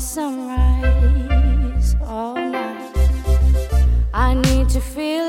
sunrise all night. I need to feel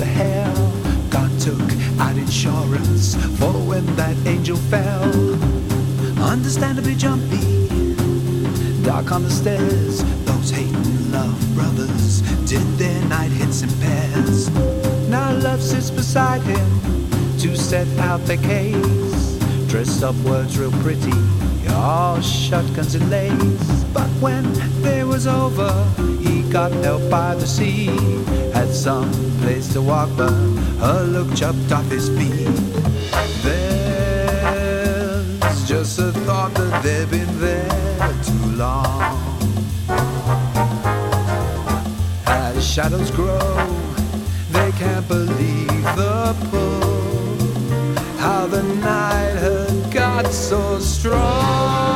of hell. God took out insurance for when that angel fell. Understandably jumpy, dark on the stairs. Those hating love brothers did their night hits in pairs. Now love sits beside him to set out their case. Dressed up words real pretty, all shotguns and lace. But when they was over, he got help by the sea. Had some place to walk, but her look chopped off his feet. There's just a thought that they've been there too long. As shadows grow, they can't believe the pull. How the night had got so strong.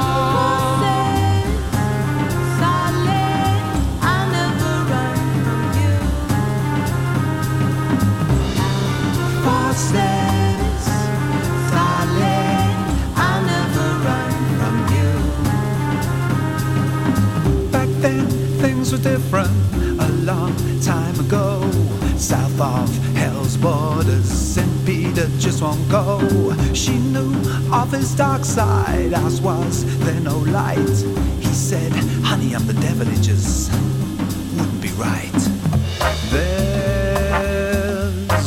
Different. A long time ago, south of hell's borders, St. Peter just won't go. She knew of his dark side, as was there no light. He said, "Honey, I'm the devil. It just wouldn't be right." There's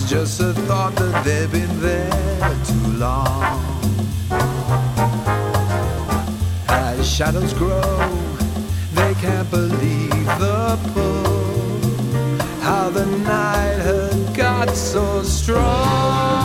just a thought that they've been there too long. As shadows grow, night had got so strong.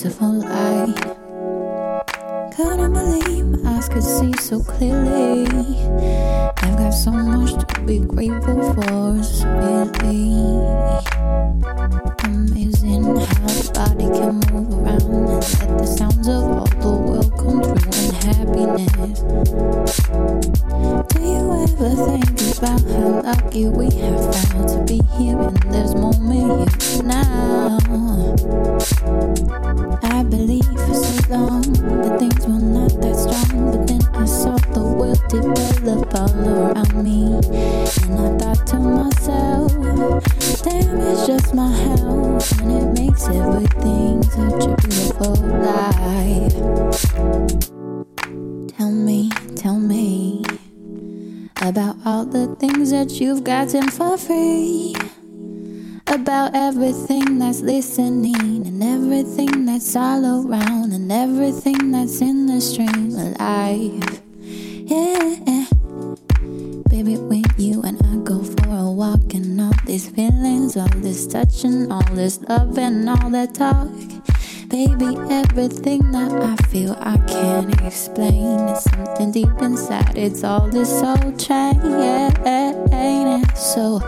beautiful light. Couldn't believe I could see so clearly. I've got so much to be grateful for, it's really amazing how the body can move around and let the sounds of all the world come through in happiness. Do you ever think about how lucky we have? chatting for free about everything that's listening and everything that's all around and everything that's in the stream Alive. Yeah, baby, when you and I go for a walk and all these feelings, all this touching, all this love and all that talk. Baby, everything that I feel I can't explain. It's something deep inside. It's all this old train. Yeah, yeah so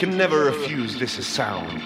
can never refuse this sound.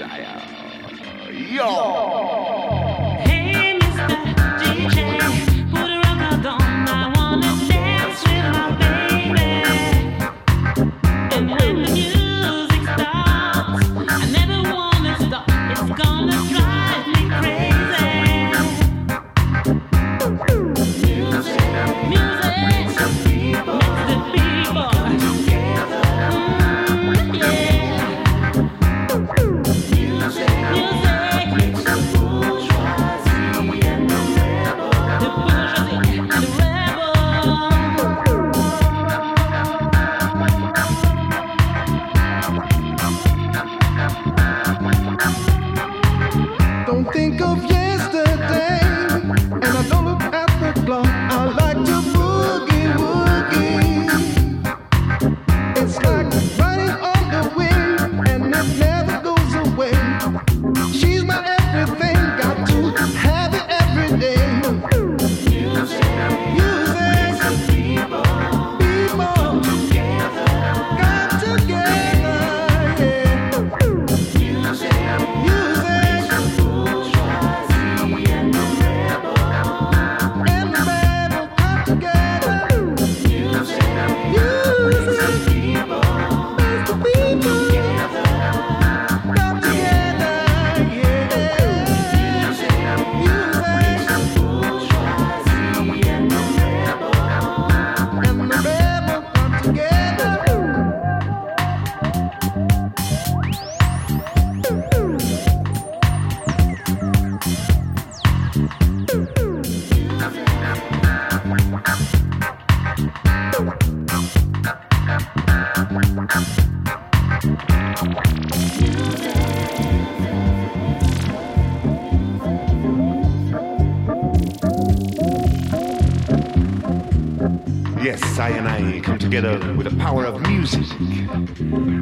come together with the power of music,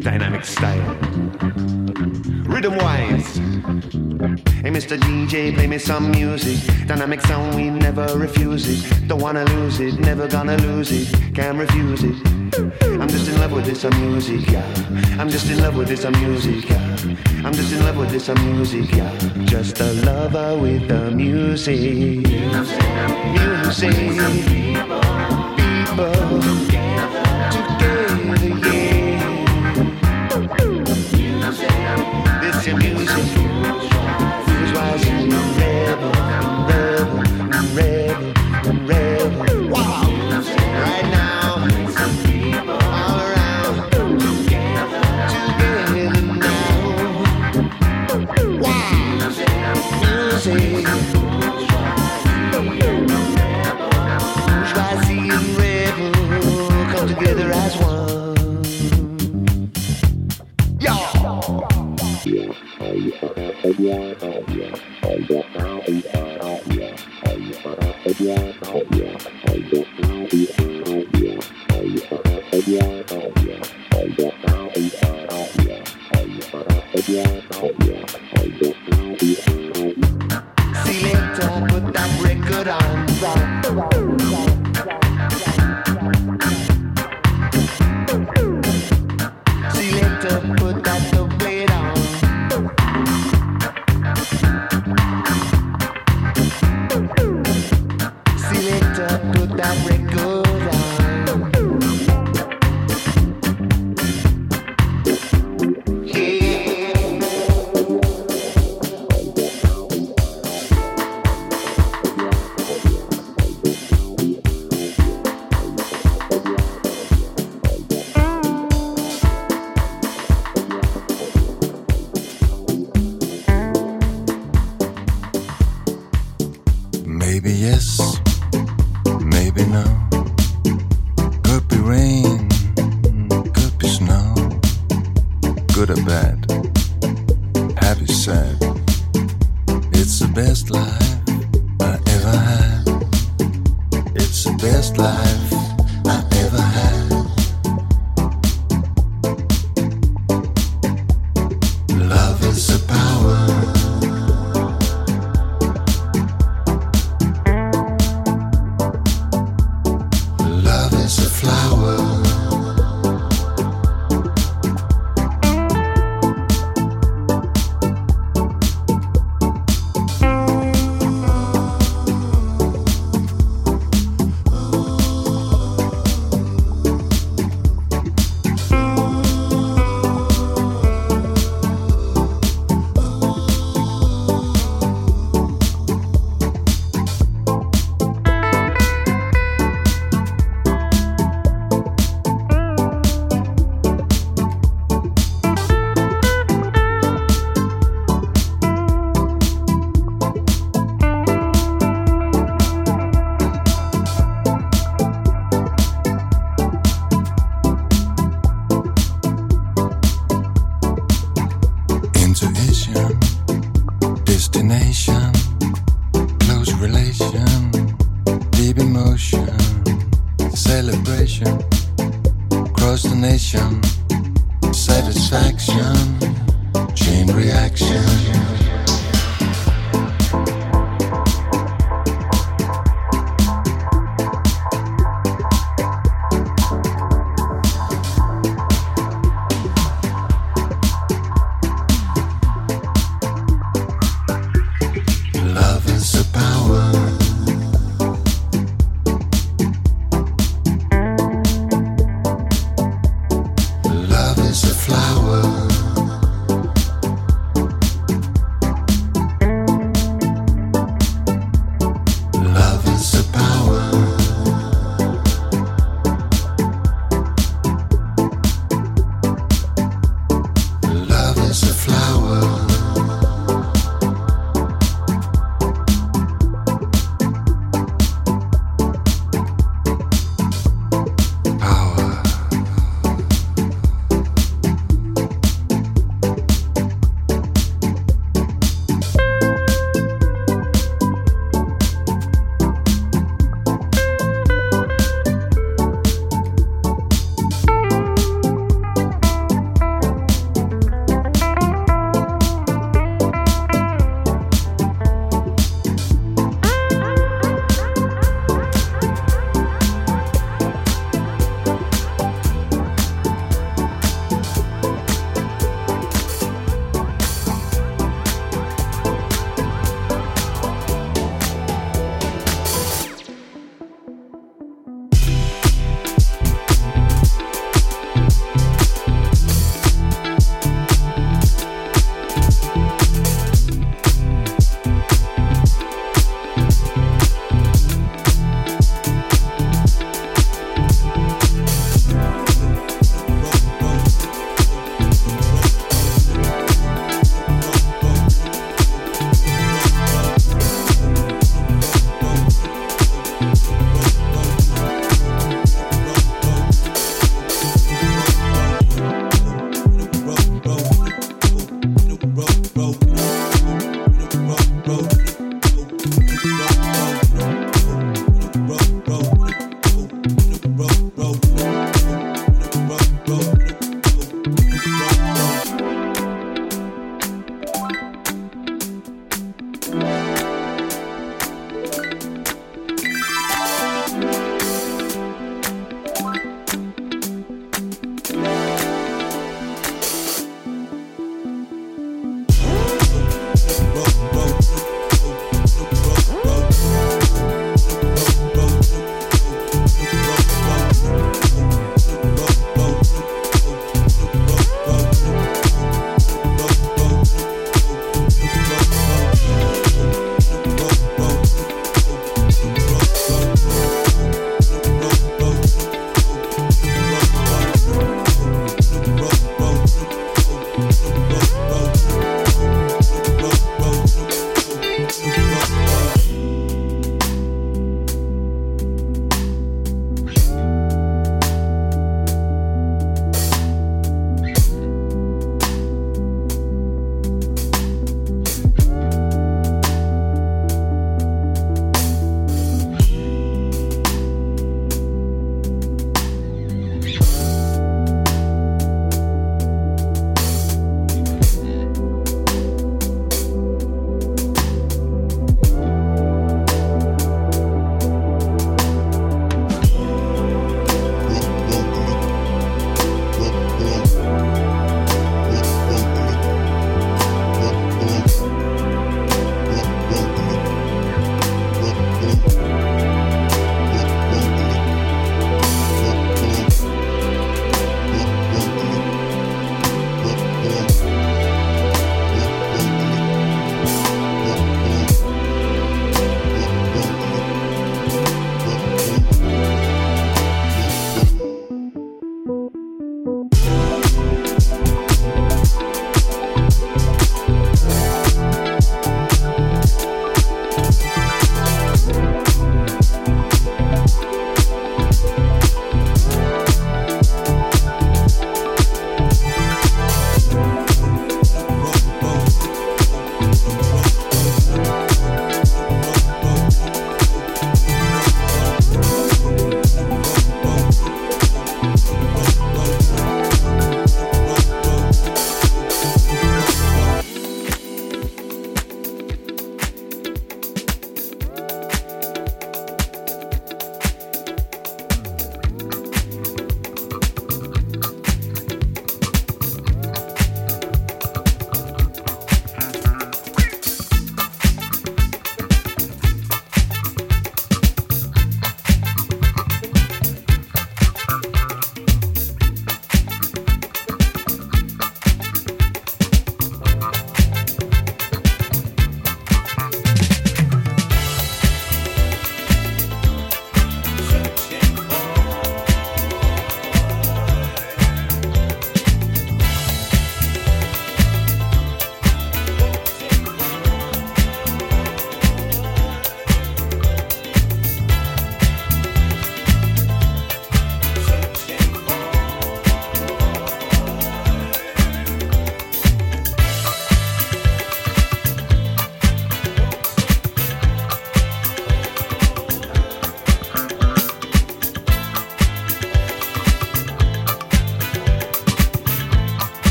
dynamic style, rhythm wise. Hey, Mr. DJ, play me some music. Dynamic sound, we never refuse it. Don't wanna lose it, never gonna lose it. Can't refuse it. I'm just in love with this music, yeah. I'm just in love with this music, yeah. I'm just in love with this music, yeah. Just a lover with the music. Music. People. people.